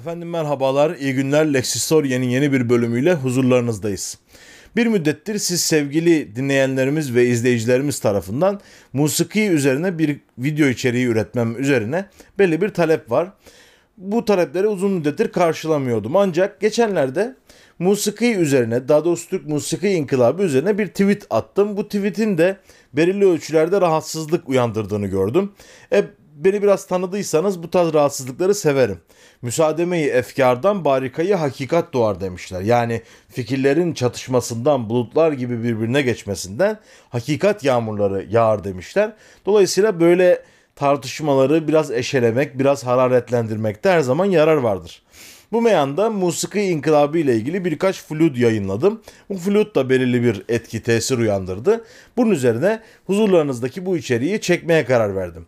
Efendim merhabalar, iyi günler. Lexistoria'nın yeni bir bölümüyle huzurlarınızdayız. Bir müddettir siz sevgili dinleyenlerimiz ve izleyicilerimiz tarafından musiki üzerine bir video içeriği üretmem üzerine belli bir talep var. Bu talepleri uzun müddettir karşılamıyordum. Ancak geçenlerde musiki üzerine, daha doğrusu Türk Musiki İnkılabı üzerine bir tweet attım. Bu tweetin de belirli ölçülerde rahatsızlık uyandırdığını gördüm. E, beni biraz tanıdıysanız bu tarz rahatsızlıkları severim. Müsaademeyi efkardan barikayı hakikat doğar demişler. Yani fikirlerin çatışmasından, bulutlar gibi birbirine geçmesinden hakikat yağmurları yağar demişler. Dolayısıyla böyle tartışmaları biraz eşelemek, biraz hararetlendirmekte her zaman yarar vardır. Bu meyanda musiki inkılabı ile ilgili birkaç flüt yayınladım. Bu flüt da belirli bir etki tesir uyandırdı. Bunun üzerine huzurlarınızdaki bu içeriği çekmeye karar verdim.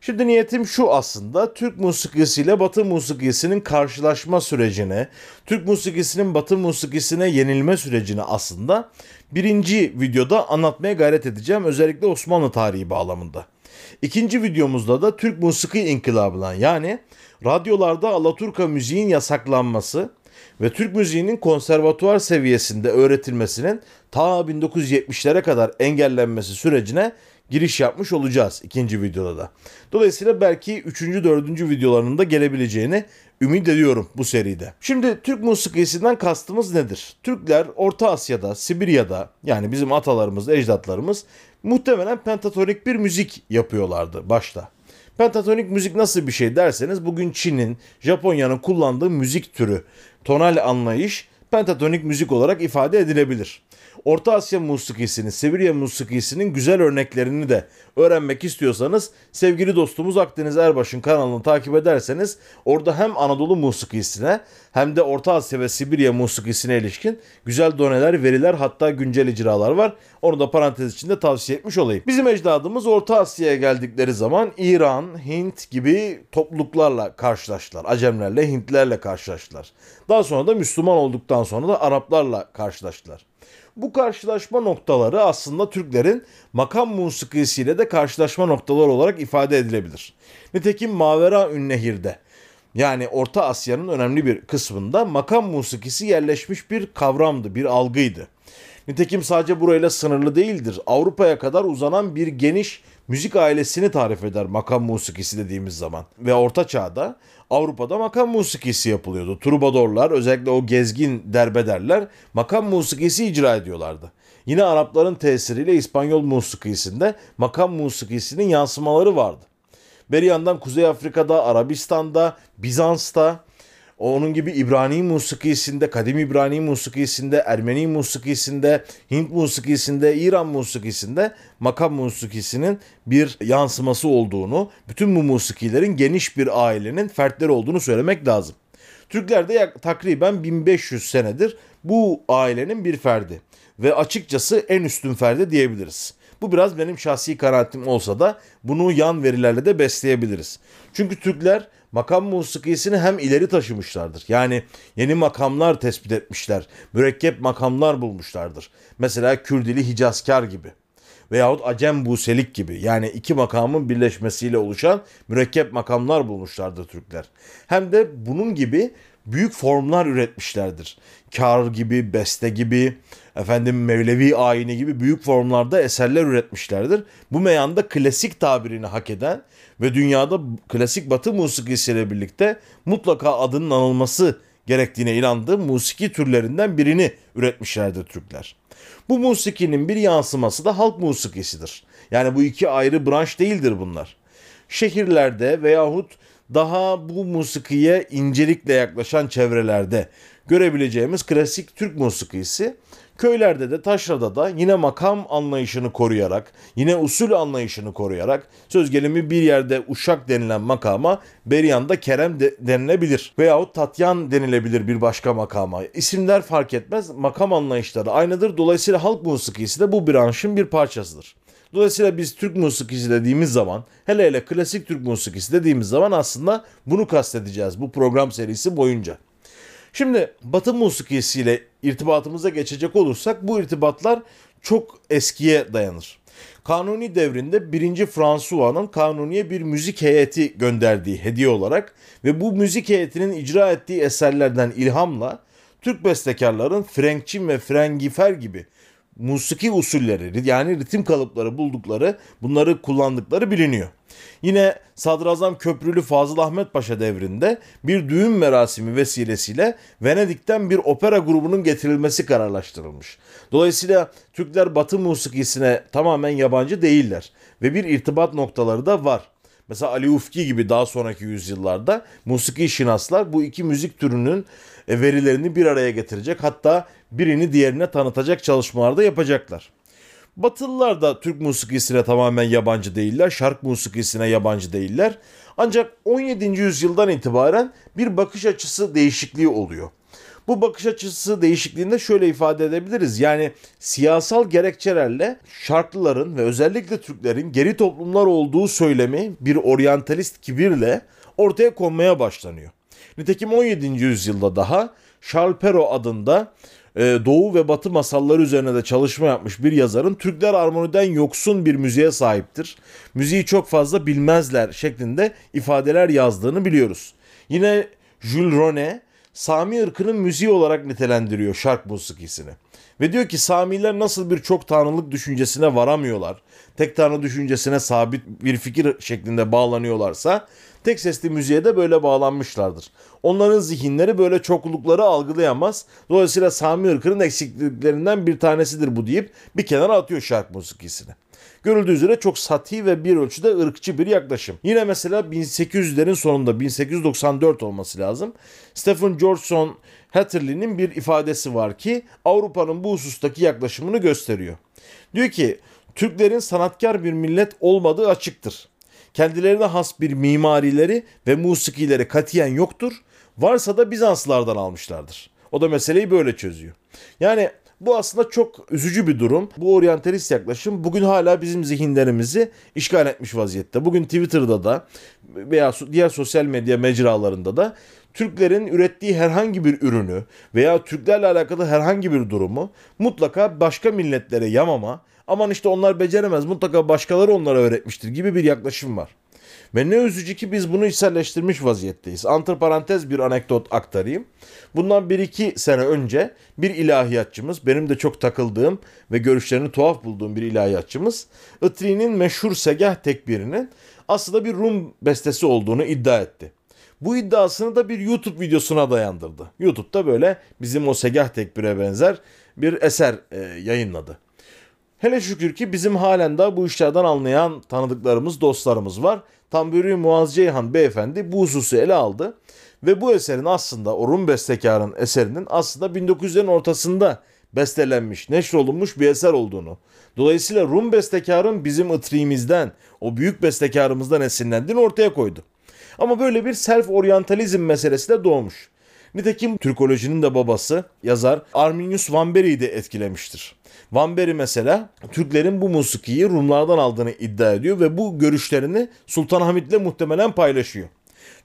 Şimdi niyetim şu aslında Türk musikisiyle Batı musikisinin karşılaşma sürecine, Türk musikisinin Batı musikisine yenilme sürecini aslında birinci videoda anlatmaya gayret edeceğim. Özellikle Osmanlı tarihi bağlamında. İkinci videomuzda da Türk musiki inkılabından yani radyolarda Alaturka müziğin yasaklanması ve Türk müziğinin konservatuvar seviyesinde öğretilmesinin ta 1970'lere kadar engellenmesi sürecine giriş yapmış olacağız ikinci videoda da. Dolayısıyla belki üçüncü, dördüncü videolarının da gelebileceğini ümit ediyorum bu seride. Şimdi Türk musikisinden kastımız nedir? Türkler Orta Asya'da, Sibirya'da yani bizim atalarımız, ecdatlarımız muhtemelen pentatonik bir müzik yapıyorlardı başta. Pentatonik müzik nasıl bir şey derseniz bugün Çin'in, Japonya'nın kullandığı müzik türü, tonal anlayış pentatonik müzik olarak ifade edilebilir. Orta Asya musikisinin, Sibirya musikisinin güzel örneklerini de öğrenmek istiyorsanız sevgili dostumuz Akdeniz Erbaş'ın kanalını takip ederseniz orada hem Anadolu musikisine hem de Orta Asya ve Sibirya musikisine ilişkin güzel doneler, veriler hatta güncel icralar var. Onu da parantez içinde tavsiye etmiş olayım. Bizim ecdadımız Orta Asya'ya geldikleri zaman İran, Hint gibi topluluklarla karşılaştılar. Acemlerle, Hintlerle karşılaştılar. Daha sonra da Müslüman olduktan sonra da Araplarla karşılaştılar. Bu karşılaşma noktaları aslında Türklerin makam musikisiyle de karşılaşma noktaları olarak ifade edilebilir. Nitekim Mavera Ünnehir'de yani Orta Asya'nın önemli bir kısmında makam musikisi yerleşmiş bir kavramdı, bir algıydı. Nitekim sadece burayla sınırlı değildir. Avrupa'ya kadar uzanan bir geniş müzik ailesini tarif eder makam musikisi dediğimiz zaman. Ve Orta Çağ'da Avrupa'da makam musikisi yapılıyordu. Trubadorlar özellikle o gezgin derbederler makam musikisi icra ediyorlardı. Yine Arapların tesiriyle İspanyol musikisinde makam musikisinin yansımaları vardı. Bir yandan Kuzey Afrika'da, Arabistan'da, Bizans'ta, onun gibi İbrani musikisinde, Kadim İbrani musikisinde, Ermeni musikisinde, Hint musikisinde, İran musikisinde makam musikisinin bir yansıması olduğunu, bütün bu musikilerin geniş bir ailenin fertleri olduğunu söylemek lazım. Türklerde takriben 1500 senedir bu ailenin bir ferdi ve açıkçası en üstün ferdi diyebiliriz. Bu biraz benim şahsi kanaatim olsa da bunu yan verilerle de besleyebiliriz. Çünkü Türkler makam musikisini hem ileri taşımışlardır. Yani yeni makamlar tespit etmişler. Mürekkep makamlar bulmuşlardır. Mesela Kürdili Hicazkar gibi veyahut Acem Buselik gibi yani iki makamın birleşmesiyle oluşan mürekkep makamlar bulmuşlardır Türkler. Hem de bunun gibi büyük formlar üretmişlerdir. Kar gibi, beste gibi, efendim Mevlevi ayini gibi büyük formlarda eserler üretmişlerdir. Bu meyanda klasik tabirini hak eden ve dünyada klasik batı musikisiyle birlikte mutlaka adının anılması gerektiğine inandığı musiki türlerinden birini üretmişlerdir Türkler. Bu musikinin bir yansıması da halk musikisidir. Yani bu iki ayrı branş değildir bunlar. Şehirlerde veyahut daha bu musikiye incelikle yaklaşan çevrelerde görebileceğimiz klasik Türk musikisi Köylerde de taşrada da yine makam anlayışını koruyarak, yine usul anlayışını koruyarak söz gelimi bir yerde uşak denilen makama Beryan'da Kerem de, denilebilir. Veyahut Tatyan denilebilir bir başka makama. İsimler fark etmez. Makam anlayışları aynıdır. Dolayısıyla halk musikisi de bu branşın bir parçasıdır. Dolayısıyla biz Türk musikisi dediğimiz zaman hele hele klasik Türk musikisi dediğimiz zaman aslında bunu kastedeceğiz bu program serisi boyunca. Şimdi Batı musikisiyle irtibatımıza geçecek olursak bu irtibatlar çok eskiye dayanır. Kanuni devrinde 1. François'nın Kanuni'ye bir müzik heyeti gönderdiği hediye olarak ve bu müzik heyetinin icra ettiği eserlerden ilhamla Türk bestekarların Frenkçin ve Frengifer gibi musiki usulleri yani ritim kalıpları buldukları bunları kullandıkları biliniyor. Yine Sadrazam Köprülü Fazıl Ahmet Paşa devrinde bir düğün merasimi vesilesiyle Venedik'ten bir opera grubunun getirilmesi kararlaştırılmış. Dolayısıyla Türkler Batı musikisine tamamen yabancı değiller ve bir irtibat noktaları da var. Mesela Ali Ufki gibi daha sonraki yüzyıllarda musiki şinaslar bu iki müzik türünün e, verilerini bir araya getirecek hatta birini diğerine tanıtacak çalışmalarda yapacaklar. Batılılar da Türk musikisine tamamen yabancı değiller, şark musikisine yabancı değiller. Ancak 17. yüzyıldan itibaren bir bakış açısı değişikliği oluyor. Bu bakış açısı değişikliğinde şöyle ifade edebiliriz. Yani siyasal gerekçelerle şarklıların ve özellikle Türklerin geri toplumlar olduğu söylemi bir oryantalist kibirle ortaya konmaya başlanıyor. Nitekim 17. yüzyılda daha Charles Perrault adında e, Doğu ve Batı masalları üzerine de çalışma yapmış bir yazarın Türkler armoniden yoksun bir müziğe sahiptir. Müziği çok fazla bilmezler şeklinde ifadeler yazdığını biliyoruz. Yine Jules Rone Sami ırkının müziği olarak nitelendiriyor şark musikisini. Ve diyor ki Samiler nasıl bir çok tanrılık düşüncesine varamıyorlar, tek tanrı düşüncesine sabit bir fikir şeklinde bağlanıyorlarsa tek sesli müziğe de böyle bağlanmışlardır. Onların zihinleri böyle çoklukları algılayamaz. Dolayısıyla Sami ırkının eksikliklerinden bir tanesidir bu deyip bir kenara atıyor şark musikisini. Görüldüğü üzere çok sati ve bir ölçüde ırkçı bir yaklaşım. Yine mesela 1800'lerin sonunda 1894 olması lazım. Stephen Georgeson Hatterley'nin bir ifadesi var ki Avrupa'nın bu husustaki yaklaşımını gösteriyor. Diyor ki Türklerin sanatkar bir millet olmadığı açıktır. Kendilerine has bir mimarileri ve musikileri katiyen yoktur. Varsa da Bizanslardan almışlardır. O da meseleyi böyle çözüyor. Yani bu aslında çok üzücü bir durum. Bu oryantalist yaklaşım bugün hala bizim zihinlerimizi işgal etmiş vaziyette. Bugün Twitter'da da veya diğer sosyal medya mecralarında da Türklerin ürettiği herhangi bir ürünü veya Türklerle alakalı herhangi bir durumu mutlaka başka milletlere yamama, aman işte onlar beceremez mutlaka başkaları onlara öğretmiştir gibi bir yaklaşım var. Ve ne üzücü ki biz bunu içselleştirmiş vaziyetteyiz. Antiparantez bir anekdot aktarayım. Bundan 1-2 sene önce bir ilahiyatçımız, benim de çok takıldığım ve görüşlerini tuhaf bulduğum bir ilahiyatçımız, Itri'nin meşhur Segah tekbirinin aslında bir Rum bestesi olduğunu iddia etti. Bu iddiasını da bir YouTube videosuna dayandırdı. YouTube'da böyle bizim o Segah tekbire benzer bir eser e, yayınladı. Hele şükür ki bizim halen daha bu işlerden anlayan tanıdıklarımız, dostlarımız var. Tamburi Muaz Ceyhan beyefendi bu hususu ele aldı. Ve bu eserin aslında o Rum bestekarın eserinin aslında 1900'lerin ortasında bestelenmiş, neşrolunmuş bir eser olduğunu. Dolayısıyla Rum bestekarın bizim ıtriğimizden, o büyük bestekarımızdan esinlendiğini ortaya koydu. Ama böyle bir self oryantalizm meselesi de doğmuş. Nitekim Türkolojinin de babası yazar Arminius Vamberi'yi de etkilemiştir. Vamberi mesela Türklerin bu musikiyi Rumlardan aldığını iddia ediyor ve bu görüşlerini Sultan Hamit'le muhtemelen paylaşıyor.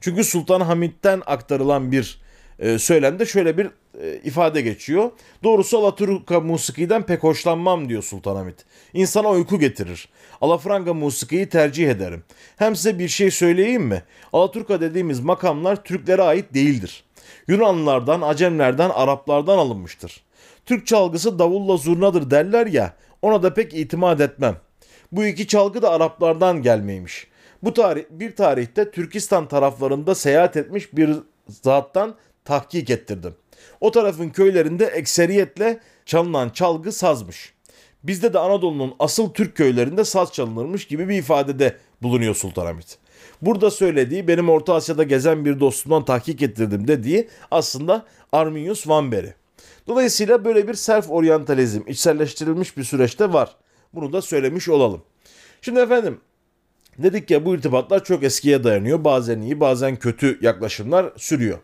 Çünkü Sultan Hamit'ten aktarılan bir e, söylemde şöyle bir e, ifade geçiyor. Doğrusu Alaturka musikiden pek hoşlanmam diyor Sultan Hamit. İnsana uyku getirir. Alafranga musikiyi tercih ederim. Hem size bir şey söyleyeyim mi? Alaturka dediğimiz makamlar Türklere ait değildir. Yunanlılardan, Acemlerden, Araplardan alınmıştır. Türk çalgısı davulla zurnadır derler ya, ona da pek itimat etmem. Bu iki çalgı da Araplardan gelmeymiş. Bu tarih bir tarihte Türkistan taraflarında seyahat etmiş bir zattan tahkik ettirdim. O tarafın köylerinde ekseriyetle çalınan çalgı sazmış. Bizde de Anadolu'nun asıl Türk köylerinde saz çalınırmış gibi bir ifadede bulunuyor Sultanahmet. Burada söylediği benim Orta Asya'da gezen bir dostumdan tahkik ettirdim dediği aslında Arminius Vanberi. Dolayısıyla böyle bir self oryantalizm içselleştirilmiş bir süreçte var. Bunu da söylemiş olalım. Şimdi efendim dedik ya bu irtibatlar çok eskiye dayanıyor. Bazen iyi bazen kötü yaklaşımlar sürüyor.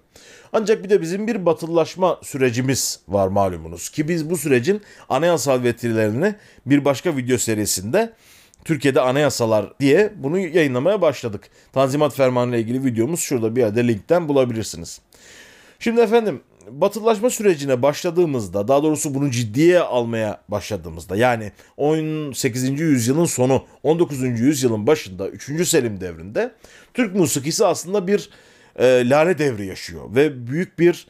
Ancak bir de bizim bir batılılaşma sürecimiz var malumunuz. Ki biz bu sürecin anayasal vetirilerini bir başka video serisinde Türkiye'de anayasalar diye bunu yayınlamaya başladık. Tanzimat Fermanı ile ilgili videomuz şurada bir yerde linkten bulabilirsiniz. Şimdi efendim batılaşma sürecine başladığımızda daha doğrusu bunu ciddiye almaya başladığımızda yani 18. yüzyılın sonu 19. yüzyılın başında 3. Selim devrinde Türk musikisi aslında bir e, lale devri yaşıyor ve büyük bir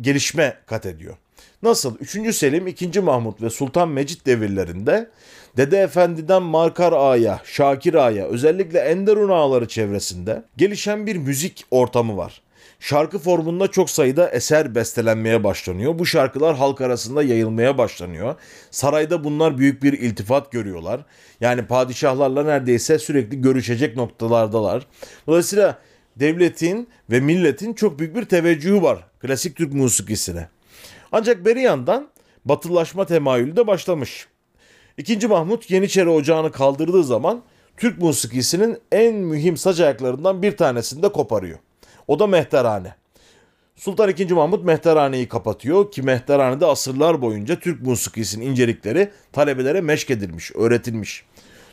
gelişme kat ediyor. Nasıl? 3. Selim, 2. Mahmut ve Sultan Mecit devirlerinde Dede Efendi'den Markar Ağa'ya, Şakir Ağa'ya özellikle Enderun Ağaları çevresinde gelişen bir müzik ortamı var. Şarkı formunda çok sayıda eser bestelenmeye başlanıyor. Bu şarkılar halk arasında yayılmaya başlanıyor. Sarayda bunlar büyük bir iltifat görüyorlar. Yani padişahlarla neredeyse sürekli görüşecek noktalardalar. Dolayısıyla devletin ve milletin çok büyük bir teveccühü var klasik Türk musikisine. Ancak beri yandan batılaşma temayülü de başlamış. İkinci Mahmut Yeniçeri Ocağı'nı kaldırdığı zaman Türk musikisinin en mühim saç ayaklarından bir tanesini de koparıyor. O da Mehterhane. Sultan II. Mahmut Mehterhane'yi kapatıyor ki Mehterhane'de asırlar boyunca Türk musikisinin incelikleri talebelere meşk edilmiş, öğretilmiş.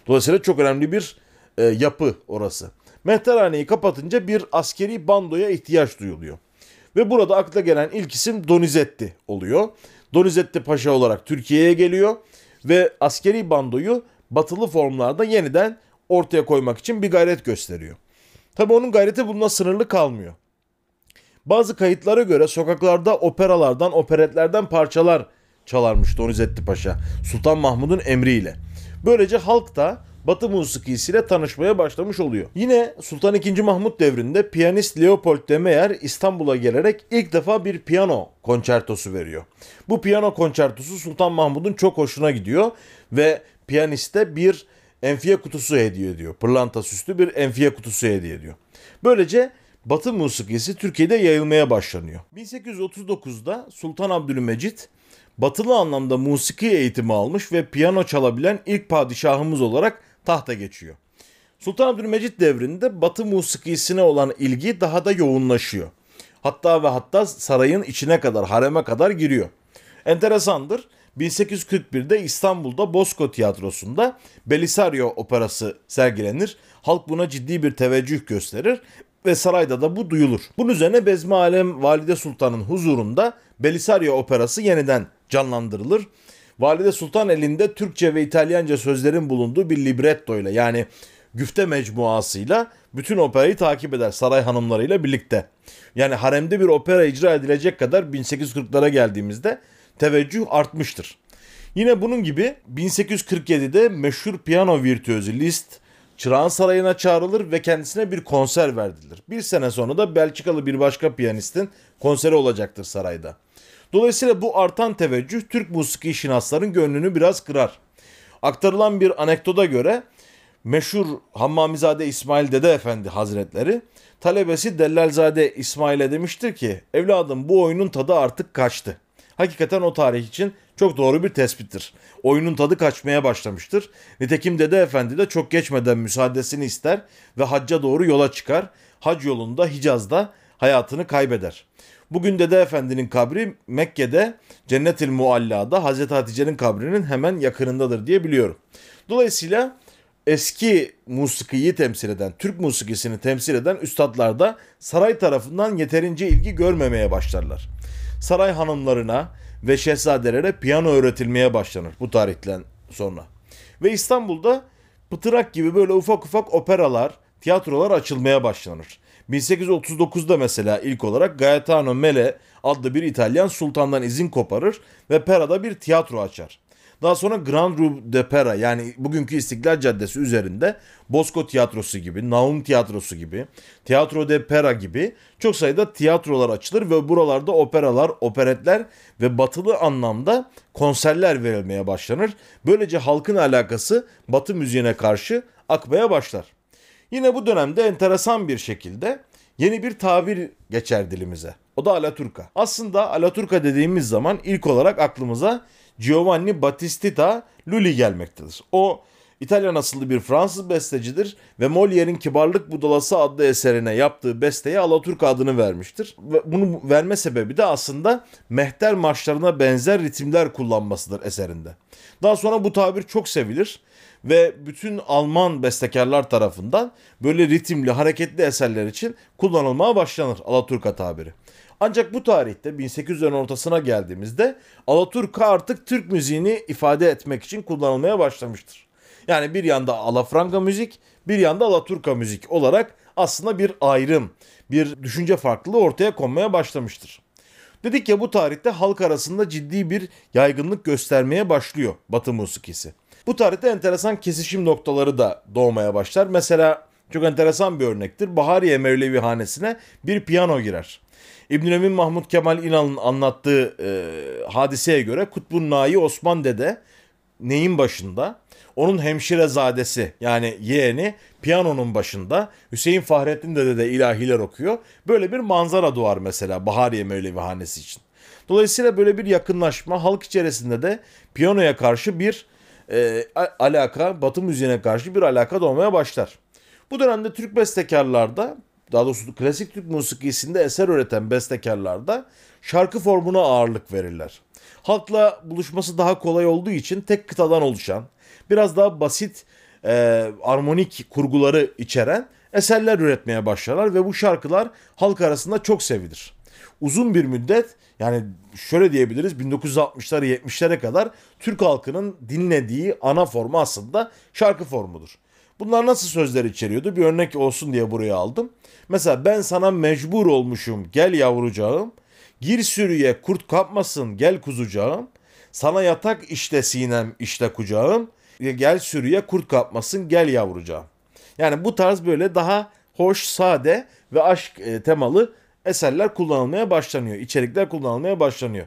Dolayısıyla çok önemli bir e, yapı orası. Mehterhane'yi kapatınca bir askeri bandoya ihtiyaç duyuluyor. Ve burada akla gelen ilk isim Donizetti oluyor. Donizetti Paşa olarak Türkiye'ye geliyor ve askeri bandoyu batılı formlarda yeniden ortaya koymak için bir gayret gösteriyor. Tabi onun gayreti bununla sınırlı kalmıyor. Bazı kayıtlara göre sokaklarda operalardan, operetlerden parçalar çalarmış Donizetti Paşa Sultan Mahmud'un emriyle. Böylece halk da Batı musikisiyle tanışmaya başlamış oluyor. Yine Sultan II. Mahmut devrinde piyanist Leopold de Meyer İstanbul'a gelerek ilk defa bir piyano konçertosu veriyor. Bu piyano konçertosu Sultan Mahmud'un çok hoşuna gidiyor ve piyaniste bir enfiye kutusu hediye ediyor. Pırlanta süslü bir enfiye kutusu hediye ediyor. Böylece Batı musikisi Türkiye'de yayılmaya başlanıyor. 1839'da Sultan Abdülmecit batılı anlamda musiki eğitimi almış ve piyano çalabilen ilk padişahımız olarak tahta geçiyor. Sultan Abdülmecit devrinde Batı musikisine olan ilgi daha da yoğunlaşıyor. Hatta ve hatta sarayın içine kadar, hareme kadar giriyor. Enteresandır. 1841'de İstanbul'da Bosco Tiyatrosu'nda Belisario operası sergilenir. Halk buna ciddi bir teveccüh gösterir ve sarayda da bu duyulur. Bunun üzerine Bezmi Alem Valide Sultan'ın huzurunda Belisario operası yeniden canlandırılır. Valide Sultan elinde Türkçe ve İtalyanca sözlerin bulunduğu bir libretto ile yani güfte mecmuasıyla bütün operayı takip eder saray hanımlarıyla birlikte. Yani haremde bir opera icra edilecek kadar 1840'lara geldiğimizde teveccüh artmıştır. Yine bunun gibi 1847'de meşhur piyano virtüözü Liszt Çırağan Sarayı'na çağrılır ve kendisine bir konser verdilir. Bir sene sonra da Belçikalı bir başka piyanistin konseri olacaktır sarayda. Dolayısıyla bu artan teveccüh Türk musiki şinasların gönlünü biraz kırar. Aktarılan bir anekdoda göre meşhur Hammamizade İsmail Dede Efendi Hazretleri talebesi Dellalzade İsmail'e demiştir ki evladım bu oyunun tadı artık kaçtı. Hakikaten o tarih için çok doğru bir tespittir. Oyunun tadı kaçmaya başlamıştır. Nitekim Dede Efendi de çok geçmeden müsaadesini ister ve hacca doğru yola çıkar. Hac yolunda Hicaz'da hayatını kaybeder. Bugün Dede Efendi'nin kabri Mekke'de Cennetil Mualla'da Hazreti Hatice'nin kabrinin hemen yakınındadır diye biliyorum. Dolayısıyla eski musikiyi temsil eden, Türk musikisini temsil eden üstadlar da saray tarafından yeterince ilgi görmemeye başlarlar. Saray hanımlarına ve şehzadelere piyano öğretilmeye başlanır bu tarihten sonra. Ve İstanbul'da Pıtırak gibi böyle ufak ufak operalar, tiyatrolar açılmaya başlanır. 1839'da mesela ilk olarak Gaetano Mele adlı bir İtalyan sultandan izin koparır ve Pera'da bir tiyatro açar. Daha sonra Grand Rue de Pera yani bugünkü İstiklal Caddesi üzerinde Bosco Tiyatrosu gibi, Naum Tiyatrosu gibi, Teatro de Pera gibi çok sayıda tiyatrolar açılır ve buralarda operalar, operetler ve batılı anlamda konserler verilmeye başlanır. Böylece halkın alakası batı müziğine karşı akmaya başlar. Yine bu dönemde enteresan bir şekilde yeni bir tabir geçer dilimize. O da Alaturka. Aslında Alaturka dediğimiz zaman ilk olarak aklımıza Giovanni Battista Lully gelmektedir. O İtalyan asıllı bir Fransız bestecidir ve Molière'in Kibarlık Budalası adlı eserine yaptığı besteye Alaturka adını vermiştir. Ve bunu verme sebebi de aslında mehter marşlarına benzer ritimler kullanmasıdır eserinde. Daha sonra bu tabir çok sevilir ve bütün Alman bestekarlar tarafından böyle ritimli, hareketli eserler için kullanılmaya başlanır Alaturka tabiri. Ancak bu tarihte 1800'lerin ortasına geldiğimizde Alaturka artık Türk müziğini ifade etmek için kullanılmaya başlamıştır. Yani bir yanda alafranga müzik, bir yanda Alaturka müzik olarak aslında bir ayrım, bir düşünce farklılığı ortaya konmaya başlamıştır. Dedik ya bu tarihte halk arasında ciddi bir yaygınlık göstermeye başlıyor Batı musikisi. Bu tarihte enteresan kesişim noktaları da doğmaya başlar. Mesela çok enteresan bir örnektir. Bahariye Mevlevi hanesine bir piyano girer. İbn Emin Mahmut Kemal İnal'ın anlattığı e, hadiseye göre Kutbun Nai Osman Dede neyin başında? Onun hemşirezadesi yani yeğeni piyanonun başında. Hüseyin Fahrettin Dede de ilahiler okuyor. Böyle bir manzara doğar mesela Bahariye Mevlevi Hanesi için. Dolayısıyla böyle bir yakınlaşma halk içerisinde de piyanoya karşı bir e, alaka, batı müziğine karşı bir alaka doğmaya başlar. Bu dönemde Türk bestekarlarda daha doğrusu klasik Türk musikisinde eser üreten bestekarlarda şarkı formuna ağırlık verirler. Halkla buluşması daha kolay olduğu için tek kıtadan oluşan, biraz daha basit e, armonik kurguları içeren eserler üretmeye başlarlar ve bu şarkılar halk arasında çok sevilir. Uzun bir müddet yani şöyle diyebiliriz 1960'lara 70'lere kadar Türk halkının dinlediği ana formu aslında şarkı formudur. Bunlar nasıl sözler içeriyordu? Bir örnek olsun diye buraya aldım. Mesela ben sana mecbur olmuşum gel yavrucağım. Gir sürüye kurt kapmasın gel kuzucağım. Sana yatak işte sinem işte kucağım. Gel sürüye kurt kapmasın gel yavrucağım. Yani bu tarz böyle daha hoş, sade ve aşk e, temalı eserler kullanılmaya başlanıyor. İçerikler kullanılmaya başlanıyor.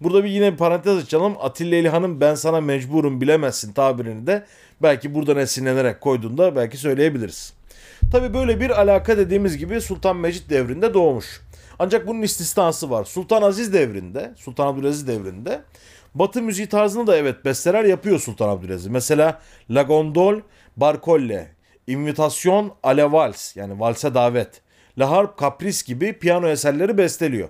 Burada bir yine bir parantez açalım. Atilla İlhan'ın ben sana mecburum bilemezsin tabirini de belki buradan esinlenerek koyduğunda belki söyleyebiliriz. Tabi böyle bir alaka dediğimiz gibi Sultan Mecit devrinde doğmuş. Ancak bunun istisnası var. Sultan Aziz devrinde, Sultan Abdülaziz devrinde Batı müziği tarzını da evet besteler yapıyor Sultan Abdülaziz. Mesela La Gondol, Barcolle, Invitation à la Vals yani valse davet, La Harp, Caprice gibi piyano eserleri besteliyor.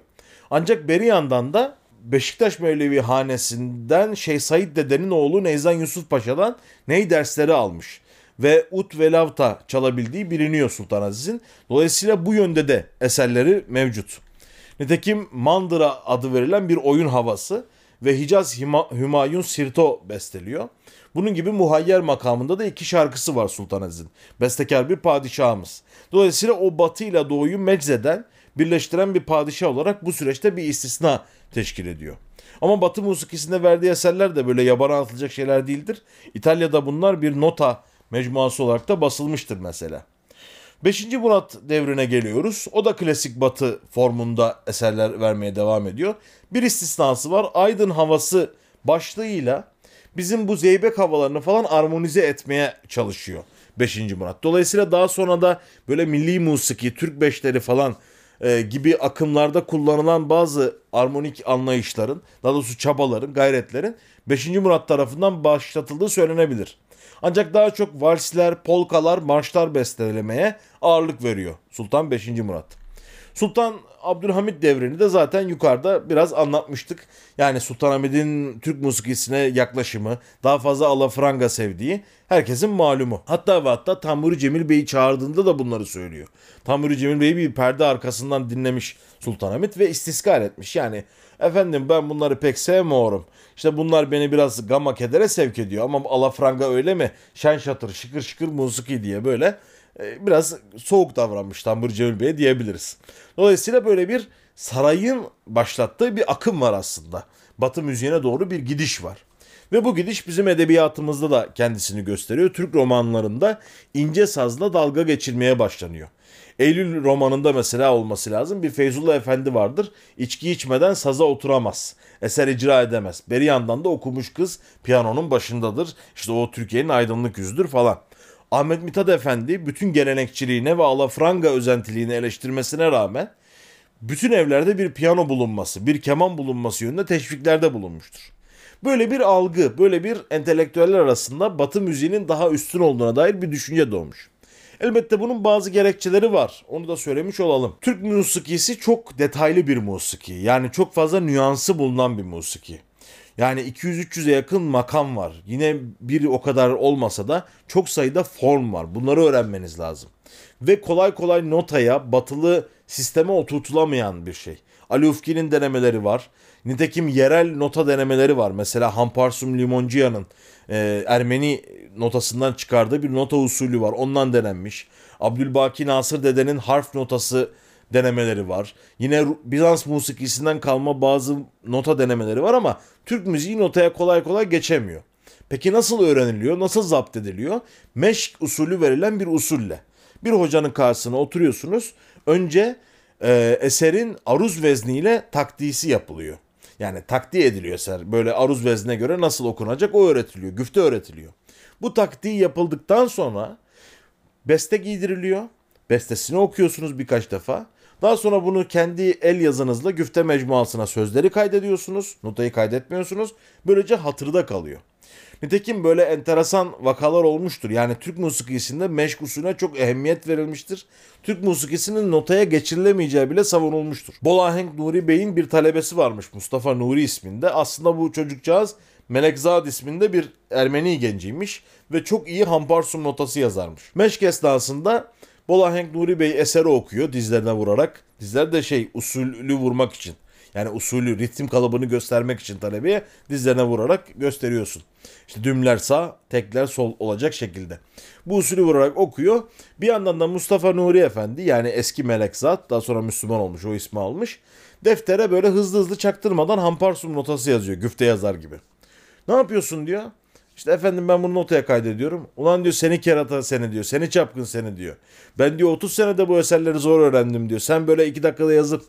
Ancak beri yandan da Beşiktaş Mevlevi hanesinden Şeyh Said dedenin oğlu Neyzan Yusuf Paşa'dan ney dersleri almış. Ve ut ve lavta çalabildiği biliniyor Sultan Aziz'in. Dolayısıyla bu yönde de eserleri mevcut. Nitekim Mandıra adı verilen bir oyun havası ve Hicaz Hümayun Sirto besteliyor. Bunun gibi muhayyer makamında da iki şarkısı var Sultan Aziz'in. Bestekar bir padişahımız. Dolayısıyla o batı ile doğuyu meczeden birleştiren bir padişah olarak bu süreçte bir istisna teşkil ediyor. Ama Batı musikisinde verdiği eserler de böyle yabana atılacak şeyler değildir. İtalya'da bunlar bir nota mecmuası olarak da basılmıştır mesela. 5. Murat devrine geliyoruz. O da klasik batı formunda eserler vermeye devam ediyor. Bir istisnası var. Aydın havası başlığıyla bizim bu zeybek havalarını falan armonize etmeye çalışıyor 5. Murat. Dolayısıyla daha sonra da böyle milli musiki, Türk beşleri falan e, gibi akımlarda kullanılan bazı armonik anlayışların, daha doğrusu çabaların, gayretlerin 5. Murat tarafından başlatıldığı söylenebilir. Ancak daha çok valsler, polkalar, marşlar bestelemeye ağırlık veriyor Sultan 5. Murat. Sultan Abdülhamit devrini de zaten yukarıda biraz anlatmıştık. Yani Sultanahmet'in Türk musikisine yaklaşımı, daha fazla alafranga sevdiği herkesin malumu. Hatta ve hatta Tamburi Cemil Bey'i çağırdığında da bunları söylüyor. Tamburi Cemil Bey'i bir perde arkasından dinlemiş Sultanahmet ve istiskal etmiş. Yani efendim ben bunları pek sevmiyorum. İşte bunlar beni biraz gama kedere sevk ediyor ama alafranga öyle mi? Şen şatır şıkır şıkır musiki diye böyle biraz soğuk davranmış Tambur Cemil Bey'e diyebiliriz. Dolayısıyla böyle bir sarayın başlattığı bir akım var aslında. Batı müziğine doğru bir gidiş var. Ve bu gidiş bizim edebiyatımızda da kendisini gösteriyor. Türk romanlarında ince sazla dalga geçilmeye başlanıyor. Eylül romanında mesela olması lazım. Bir Feyzullah Efendi vardır. İçki içmeden saza oturamaz. Eser icra edemez. Beri yandan da okumuş kız piyanonun başındadır. İşte o Türkiye'nin aydınlık yüzüdür falan. Ahmet Mithat Efendi bütün gelenekçiliğine ve alafranga özentiliğini eleştirmesine rağmen bütün evlerde bir piyano bulunması, bir keman bulunması yönünde teşviklerde bulunmuştur. Böyle bir algı, böyle bir entelektüeller arasında Batı müziğinin daha üstün olduğuna dair bir düşünce doğmuş. Elbette bunun bazı gerekçeleri var. Onu da söylemiş olalım. Türk musikisi çok detaylı bir musiki. Yani çok fazla nüansı bulunan bir musiki. Yani 200-300'e yakın makam var. Yine bir o kadar olmasa da çok sayıda form var. Bunları öğrenmeniz lazım. Ve kolay kolay notaya, batılı sisteme oturtulamayan bir şey. Ali Ufki'nin denemeleri var. Nitekim yerel nota denemeleri var. Mesela Hamparsum Limoncia'nın e, Ermeni notasından çıkardığı bir nota usulü var. Ondan denenmiş. Abdülbaki Nasır Dede'nin harf notası denemeleri var. Yine Bizans musikisinden kalma bazı nota denemeleri var ama Türk müziği notaya kolay kolay geçemiyor. Peki nasıl öğreniliyor? Nasıl zapt ediliyor? Meşk usulü verilen bir usulle. Bir hocanın karşısına oturuyorsunuz. Önce e, eserin aruz vezniyle takdisi yapılıyor. Yani takdi ediliyor eser. Böyle aruz veznine göre nasıl okunacak o öğretiliyor. Güfte öğretiliyor. Bu takdi yapıldıktan sonra beste giydiriliyor. Bestesini okuyorsunuz birkaç defa. Daha sonra bunu kendi el yazınızla güfte mecmuasına sözleri kaydediyorsunuz. Notayı kaydetmiyorsunuz. Böylece hatırda kalıyor. Nitekim böyle enteresan vakalar olmuştur. Yani Türk musikisinde meşk usulüne çok ehemmiyet verilmiştir. Türk musikisinin notaya geçirilemeyeceği bile savunulmuştur. Bolahenk Nuri Bey'in bir talebesi varmış Mustafa Nuri isminde. Aslında bu çocukcağız Melekzad isminde bir Ermeni genciymiş ve çok iyi hamparsum notası yazarmış. Meşk esnasında Bolahenk Nuri Bey eseri okuyor dizlerine vurarak. Dizler de şey usulü vurmak için. Yani usulü, ritim kalıbını göstermek için talebeye dizlerine vurarak gösteriyorsun. İşte dümler sağ, tekler sol olacak şekilde. Bu usulü vurarak okuyor. Bir yandan da Mustafa Nuri Efendi yani eski melekzat daha sonra Müslüman olmuş o ismi almış. Deftere böyle hızlı hızlı çaktırmadan hamparsum notası yazıyor güfte yazar gibi. Ne yapıyorsun diyor. İşte efendim ben bunu notaya kaydediyorum. Ulan diyor seni kerata seni diyor. Seni çapkın seni diyor. Ben diyor 30 senede bu eserleri zor öğrendim diyor. Sen böyle 2 dakikada yazıp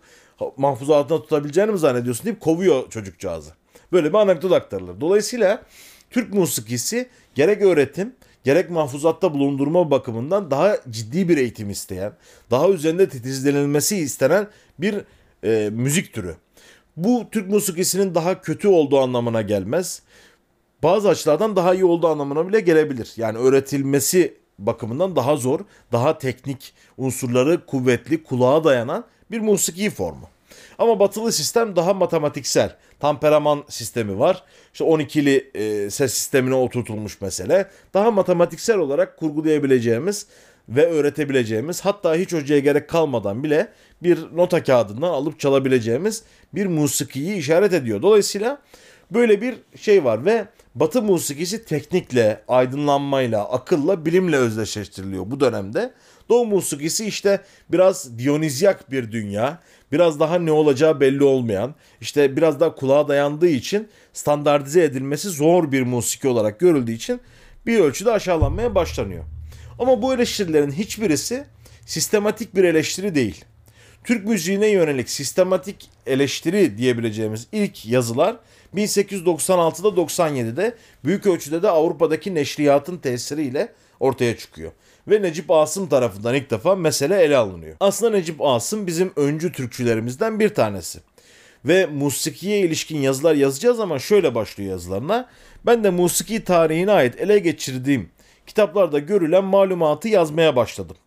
mahfuza altına tutabileceğini mi zannediyorsun deyip kovuyor çocukcağızı. Böyle bir anekdot aktarılır. Dolayısıyla Türk musikisi gerek öğretim gerek mahfuzatta bulundurma bakımından daha ciddi bir eğitim isteyen, daha üzerinde titizlenilmesi istenen bir e, müzik türü. Bu Türk musikisinin daha kötü olduğu anlamına gelmez. Bazı açılardan daha iyi olduğu anlamına bile gelebilir. Yani öğretilmesi bakımından daha zor, daha teknik unsurları kuvvetli, kulağa dayanan bir musiki formu. Ama batılı sistem daha matematiksel. Tamperaman sistemi var. İşte 12'li e, ses sistemine oturtulmuş mesele. Daha matematiksel olarak kurgulayabileceğimiz ve öğretebileceğimiz hatta hiç hocaya gerek kalmadan bile bir nota kağıdından alıp çalabileceğimiz bir musikiyi işaret ediyor. Dolayısıyla böyle bir şey var ve Batı musikisi teknikle, aydınlanmayla, akılla, bilimle özdeşleştiriliyor bu dönemde. Doğu musikisi işte biraz dionizyak bir dünya, biraz daha ne olacağı belli olmayan, işte biraz daha kulağa dayandığı için standartize edilmesi zor bir musiki olarak görüldüğü için bir ölçüde aşağılanmaya başlanıyor. Ama bu eleştirilerin hiçbirisi sistematik bir eleştiri değil. Türk müziğine yönelik sistematik eleştiri diyebileceğimiz ilk yazılar 1896'da 97'de büyük ölçüde de Avrupa'daki neşriyatın tesiriyle ortaya çıkıyor. Ve Necip Asım tarafından ilk defa mesele ele alınıyor. Aslında Necip Asım bizim öncü Türkçülerimizden bir tanesi. Ve musikiye ilişkin yazılar yazacağız ama şöyle başlıyor yazılarına. Ben de musiki tarihine ait ele geçirdiğim kitaplarda görülen malumatı yazmaya başladım.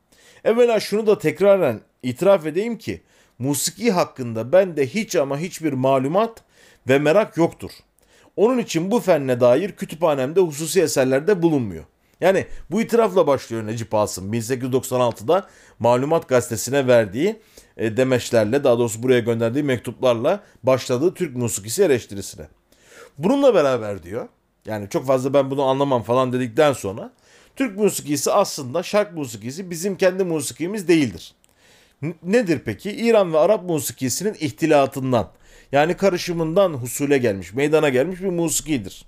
Evvela şunu da tekraren itiraf edeyim ki musiki hakkında bende hiç ama hiçbir malumat ve merak yoktur. Onun için bu fenne dair kütüphanemde hususi eserlerde bulunmuyor. Yani bu itirafla başlıyor Necip Asım 1896'da Malumat Gazetesi'ne verdiği e, demeçlerle daha doğrusu buraya gönderdiği mektuplarla başladığı Türk musikisi eleştirisine. Bununla beraber diyor yani çok fazla ben bunu anlamam falan dedikten sonra Türk musikisi aslında şark musikisi bizim kendi musikimiz değildir. N- nedir peki? İran ve Arap musikisinin ihtilatından yani karışımından husule gelmiş, meydana gelmiş bir musikidir.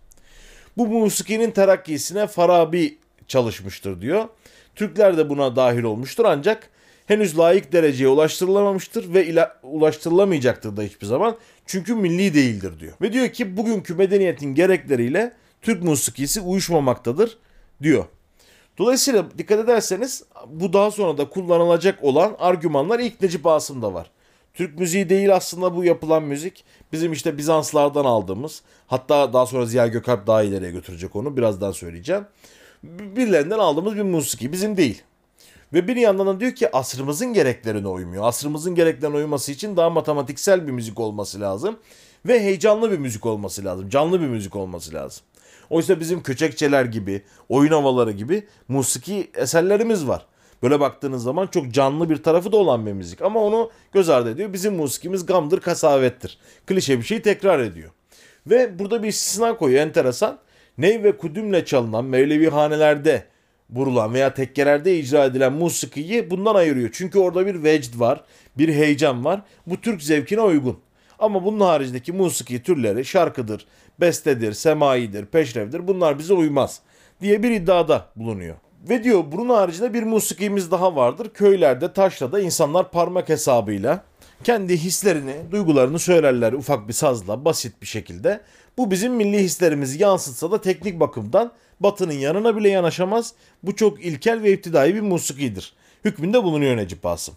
Bu musikinin terakkisine Farabi çalışmıştır diyor. Türkler de buna dahil olmuştur ancak henüz layık dereceye ulaştırılamamıştır ve ila- ulaştırılamayacaktır da hiçbir zaman. Çünkü milli değildir diyor. Ve diyor ki bugünkü medeniyetin gerekleriyle Türk musikisi uyuşmamaktadır diyor. Dolayısıyla dikkat ederseniz bu daha sonra da kullanılacak olan argümanlar ilk Necip Asım'da var. Türk müziği değil aslında bu yapılan müzik. Bizim işte Bizanslardan aldığımız hatta daha sonra Ziya Gökalp daha ileriye götürecek onu birazdan söyleyeceğim. Birilerinden aldığımız bir musiki bizim değil. Ve bir yandan da diyor ki asrımızın gereklerine uymuyor. Asrımızın gereklerine uyması için daha matematiksel bir müzik olması lazım. Ve heyecanlı bir müzik olması lazım. Canlı bir müzik olması lazım. Oysa bizim köçekçeler gibi, oyun havaları gibi musiki eserlerimiz var. Böyle baktığınız zaman çok canlı bir tarafı da olan bir müzik. Ama onu göz ardı ediyor. Bizim musikimiz gamdır, kasavettir. Klişe bir şeyi tekrar ediyor. Ve burada bir istisna koyuyor enteresan. Ney ve kudümle çalınan Mevlevi hanelerde vurulan veya tekkelerde icra edilen musikiyi bundan ayırıyor. Çünkü orada bir vecd var, bir heyecan var. Bu Türk zevkine uygun. Ama bunun haricindeki musiki türleri şarkıdır, bestedir, semaidir, peşrevdir bunlar bize uymaz diye bir iddiada bulunuyor. Ve diyor bunun haricinde bir musikimiz daha vardır. Köylerde, taşrada insanlar parmak hesabıyla kendi hislerini, duygularını söylerler ufak bir sazla, basit bir şekilde. Bu bizim milli hislerimizi yansıtsa da teknik bakımdan Batı'nın yanına bile yanaşamaz. Bu çok ilkel ve iptidai bir musikidir. Hükmünde bulunuyor Necip Asım.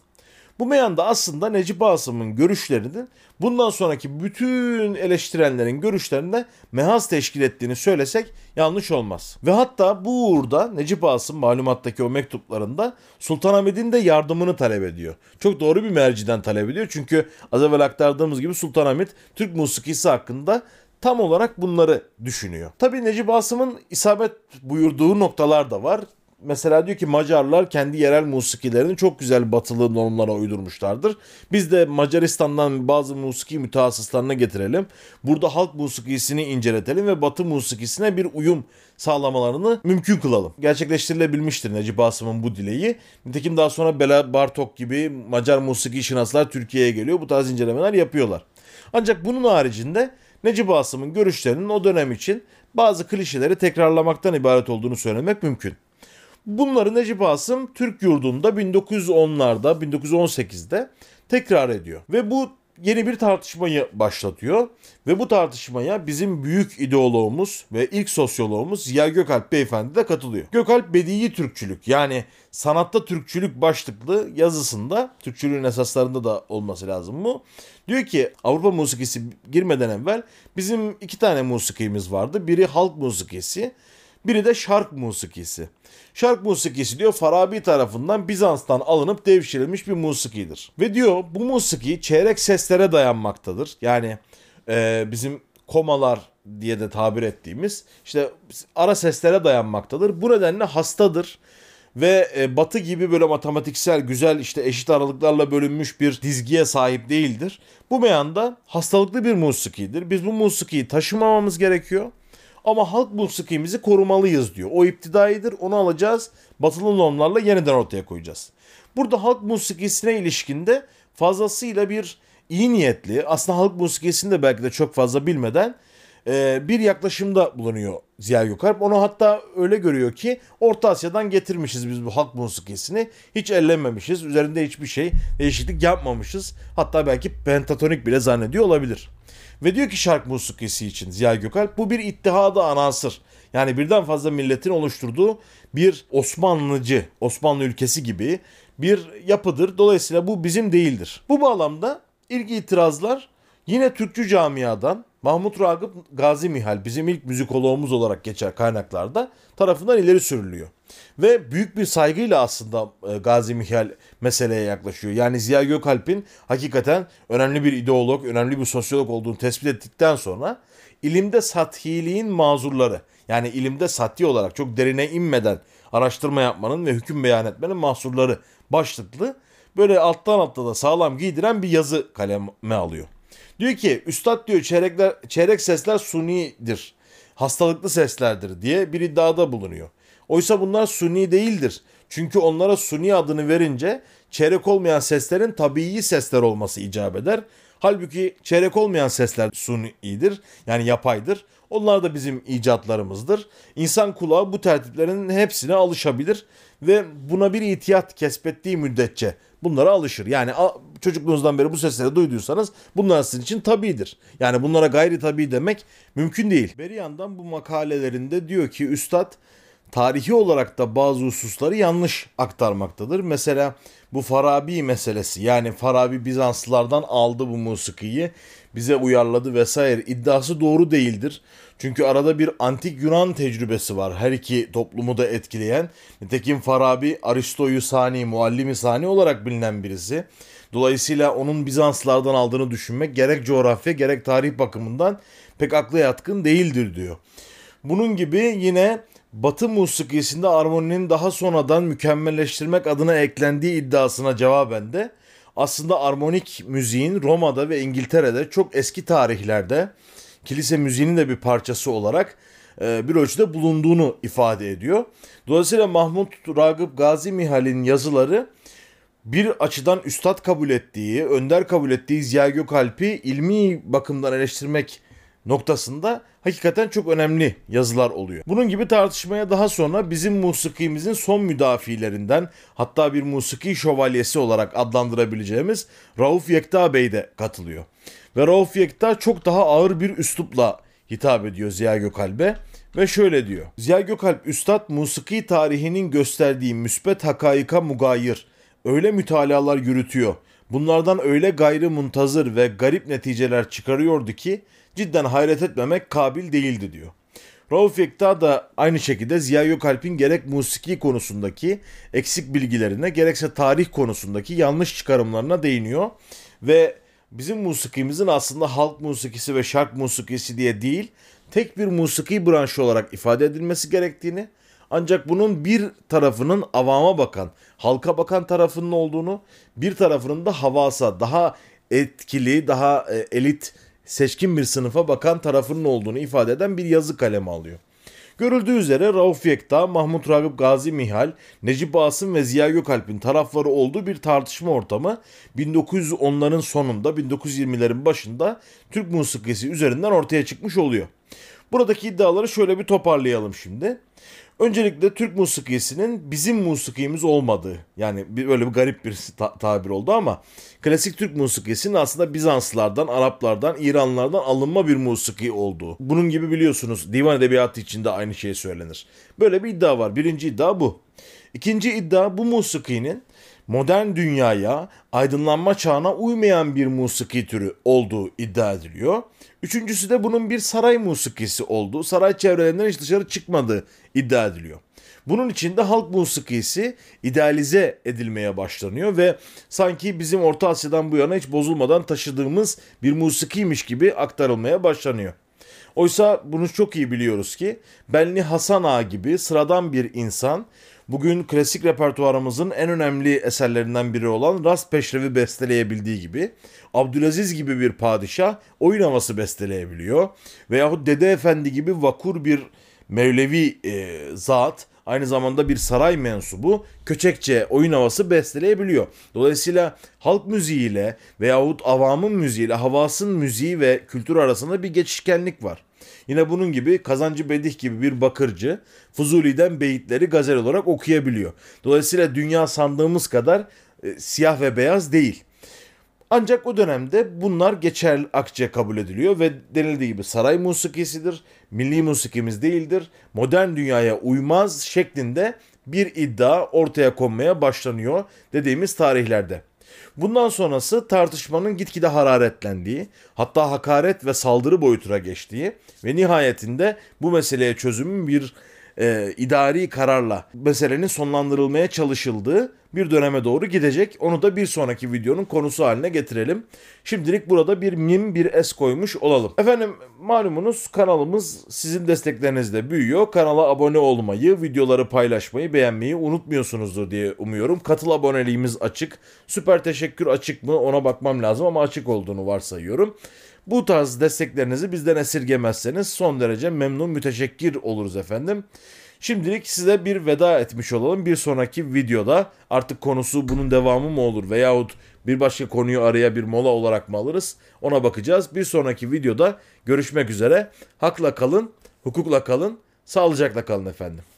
Bu meyanda aslında Necip Asım'ın görüşlerinin bundan sonraki bütün eleştirenlerin görüşlerinde mehaz teşkil ettiğini söylesek yanlış olmaz. Ve hatta bu uğurda Necip Asım malumattaki o mektuplarında Sultanahmet'in de yardımını talep ediyor. Çok doğru bir merciden talep ediyor. Çünkü az evvel aktardığımız gibi Sultanahmet Türk musikisi hakkında tam olarak bunları düşünüyor. Tabii Necip Asım'ın isabet buyurduğu noktalar da var mesela diyor ki Macarlar kendi yerel musikilerini çok güzel batılı normlara uydurmuşlardır. Biz de Macaristan'dan bazı musiki mütehassıslarına getirelim. Burada halk musikisini inceletelim ve batı musikisine bir uyum sağlamalarını mümkün kılalım. Gerçekleştirilebilmiştir Necip Asım'ın bu dileği. Nitekim daha sonra Bela Bartok gibi Macar musiki şinaslar Türkiye'ye geliyor. Bu tarz incelemeler yapıyorlar. Ancak bunun haricinde Necip Asım'ın görüşlerinin o dönem için bazı klişeleri tekrarlamaktan ibaret olduğunu söylemek mümkün. Bunları Necip Asım Türk yurdunda 1910'larda, 1918'de tekrar ediyor. Ve bu yeni bir tartışmayı başlatıyor. Ve bu tartışmaya bizim büyük ideoloğumuz ve ilk sosyoloğumuz Ziya Gökalp Beyefendi de katılıyor. Gökalp Bedii Türkçülük yani sanatta Türkçülük başlıklı yazısında, Türkçülüğün esaslarında da olması lazım bu. Diyor ki Avrupa musikisi girmeden evvel bizim iki tane musikimiz vardı. Biri halk musikisi, biri de şark musikisi. Şark musikisi diyor Farabi tarafından Bizans'tan alınıp devşirilmiş bir musikidir. Ve diyor bu musiki çeyrek seslere dayanmaktadır. Yani e, bizim komalar diye de tabir ettiğimiz işte ara seslere dayanmaktadır. Bu nedenle hastadır ve e, batı gibi böyle matematiksel güzel işte eşit aralıklarla bölünmüş bir dizgiye sahip değildir. Bu meyanda hastalıklı bir musikidir. Biz bu musikiyi taşımamamız gerekiyor. Ama halk musikimizi korumalıyız diyor. O iptidaidir onu alacağız batılı normlarla yeniden ortaya koyacağız. Burada halk musikisine ilişkinde fazlasıyla bir iyi niyetli aslında halk musikisini de belki de çok fazla bilmeden e, bir yaklaşımda bulunuyor Ziya Gökalp. Onu hatta öyle görüyor ki Orta Asya'dan getirmişiz biz bu halk musikisini. Hiç ellememişiz. Üzerinde hiçbir şey değişiklik yapmamışız. Hatta belki pentatonik bile zannediyor olabilir. Ve diyor ki şark musikisi için Ziya Gökalp bu bir ittihadı anasır. Yani birden fazla milletin oluşturduğu bir Osmanlıcı, Osmanlı ülkesi gibi bir yapıdır. Dolayısıyla bu bizim değildir. Bu bağlamda ilk itirazlar yine Türkçü camiadan Mahmut Ragıp Gazi Mihal bizim ilk müzikoloğumuz olarak geçer kaynaklarda tarafından ileri sürülüyor. Ve büyük bir saygıyla aslında e, Gazi Mihal meseleye yaklaşıyor. Yani Ziya Gökalp'in hakikaten önemli bir ideolog, önemli bir sosyolog olduğunu tespit ettikten sonra ilimde sathiliğin mazurları yani ilimde sati olarak çok derine inmeden araştırma yapmanın ve hüküm beyan etmenin mahsurları başlıklı böyle alttan altta da sağlam giydiren bir yazı kaleme alıyor. Diyor ki üstad diyor çeyrekler, çeyrek sesler sunidir. Hastalıklı seslerdir diye bir iddiada bulunuyor. Oysa bunlar suni değildir. Çünkü onlara suni adını verince çeyrek olmayan seslerin tabii sesler olması icap eder. Halbuki çeyrek olmayan sesler sunidir yani yapaydır. Onlar da bizim icatlarımızdır. İnsan kulağı bu tertiplerin hepsine alışabilir ve buna bir itiyat kesbettiği müddetçe bunlara alışır. Yani çocukluğunuzdan beri bu sesleri duyduysanız bunlar sizin için tabidir. Yani bunlara gayri tabi demek mümkün değil. Beriyan'dan bu makalelerinde diyor ki üstad tarihi olarak da bazı hususları yanlış aktarmaktadır. Mesela bu Farabi meselesi yani Farabi Bizanslılardan aldı bu musikiyi bize uyarladı vesaire iddiası doğru değildir. Çünkü arada bir antik Yunan tecrübesi var her iki toplumu da etkileyen. Nitekim Farabi Aristo'yu sani, muallimi sani olarak bilinen birisi. Dolayısıyla onun Bizanslardan aldığını düşünmek gerek coğrafya gerek tarih bakımından pek akla yatkın değildir diyor. Bunun gibi yine Batı musikisinde armoninin daha sonradan mükemmelleştirmek adına eklendiği iddiasına cevaben de aslında armonik müziğin Roma'da ve İngiltere'de çok eski tarihlerde kilise müziğinin de bir parçası olarak e, bir ölçüde bulunduğunu ifade ediyor. Dolayısıyla Mahmut Ragıp Gazi Mihal'in yazıları bir açıdan üstad kabul ettiği, önder kabul ettiği Ziya Gökalp'i ilmi bakımdan eleştirmek noktasında hakikaten çok önemli yazılar oluyor. Bunun gibi tartışmaya daha sonra bizim musikimizin son müdafilerinden hatta bir musiki şövalyesi olarak adlandırabileceğimiz Rauf Yekta Bey de katılıyor. Ve Rauf Yekta çok daha ağır bir üslupla hitap ediyor Ziya Gökalp'e ve şöyle diyor. Ziya Gökalp Üstad musiki tarihinin gösterdiği müspet hakaika mugayir, öyle mütalalar yürütüyor. Bunlardan öyle gayrı muntazır ve garip neticeler çıkarıyordu ki cidden hayret etmemek kabil değildi diyor. Rauf Yekta da aynı şekilde Ziya Gökalp'in gerek musiki konusundaki eksik bilgilerine gerekse tarih konusundaki yanlış çıkarımlarına değiniyor ve bizim musikimizin aslında halk musikisi ve şark musikisi diye değil, tek bir musiki branşı olarak ifade edilmesi gerektiğini, ancak bunun bir tarafının avama bakan, halka bakan tarafının olduğunu, bir tarafının da havasa, daha etkili, daha e, elit, seçkin bir sınıfa bakan tarafının olduğunu ifade eden bir yazı kalemi alıyor. Görüldüğü üzere Rauf Yekta, Mahmut Ragıp Gazi Mihal, Necip Asım ve Ziya Gökalp'in tarafları olduğu bir tartışma ortamı 1910'ların sonunda 1920'lerin başında Türk musikisi üzerinden ortaya çıkmış oluyor. Buradaki iddiaları şöyle bir toparlayalım şimdi. Öncelikle Türk musikisinin bizim musikimiz olmadığı yani böyle bir garip bir ta- tabir oldu ama klasik Türk musikisinin aslında Bizanslardan, Araplardan, İranlardan alınma bir musiki olduğu. Bunun gibi biliyorsunuz divan edebiyatı içinde aynı şey söylenir. Böyle bir iddia var. Birinci iddia bu. İkinci iddia bu musikinin modern dünyaya, aydınlanma çağına uymayan bir musiki türü olduğu iddia ediliyor. Üçüncüsü de bunun bir saray musikisi olduğu, saray çevrelerinden hiç dışarı çıkmadığı iddia ediliyor. Bunun için de halk musikisi idealize edilmeye başlanıyor ve sanki bizim Orta Asya'dan bu yana hiç bozulmadan taşıdığımız bir musikiymiş gibi aktarılmaya başlanıyor. Oysa bunu çok iyi biliyoruz ki Benli Hasan Ağa gibi sıradan bir insan bugün klasik repertuarımızın en önemli eserlerinden biri olan Rast Peşrevi besteleyebildiği gibi Abdülaziz gibi bir padişah oyun havası besteleyebiliyor. Veyahut Dede Efendi gibi vakur bir Mevlevi e, zat aynı zamanda bir saray mensubu köçekçe oyun havası besteleyebiliyor. Dolayısıyla halk müziğiyle veyahut avamın müziğiyle havasın müziği ve kültür arasında bir geçişkenlik var. Yine bunun gibi Kazancı Bedih gibi bir bakırcı Fuzuli'den beyitleri gazel olarak okuyabiliyor. Dolayısıyla dünya sandığımız kadar e, siyah ve beyaz değil. Ancak o dönemde bunlar geçer akçe kabul ediliyor ve denildiği gibi saray musikisidir, milli musikimiz değildir, modern dünyaya uymaz şeklinde bir iddia ortaya konmaya başlanıyor dediğimiz tarihlerde. Bundan sonrası tartışmanın gitgide hararetlendiği, hatta hakaret ve saldırı boyutuna geçtiği ve nihayetinde bu meseleye çözümün bir e, idari kararla meselenin sonlandırılmaya çalışıldığı bir döneme doğru gidecek. Onu da bir sonraki videonun konusu haline getirelim. Şimdilik burada bir mim bir es koymuş olalım. Efendim malumunuz kanalımız sizin desteklerinizle büyüyor. Kanala abone olmayı, videoları paylaşmayı, beğenmeyi unutmuyorsunuzdur diye umuyorum. Katıl aboneliğimiz açık. Süper teşekkür açık mı ona bakmam lazım ama açık olduğunu varsayıyorum. Bu tarz desteklerinizi bizden esirgemezseniz son derece memnun müteşekkir oluruz efendim. Şimdilik size bir veda etmiş olalım. Bir sonraki videoda artık konusu bunun devamı mı olur veyahut bir başka konuyu araya bir mola olarak mı alırız ona bakacağız. Bir sonraki videoda görüşmek üzere. Hakla kalın, hukukla kalın, sağlıcakla kalın efendim.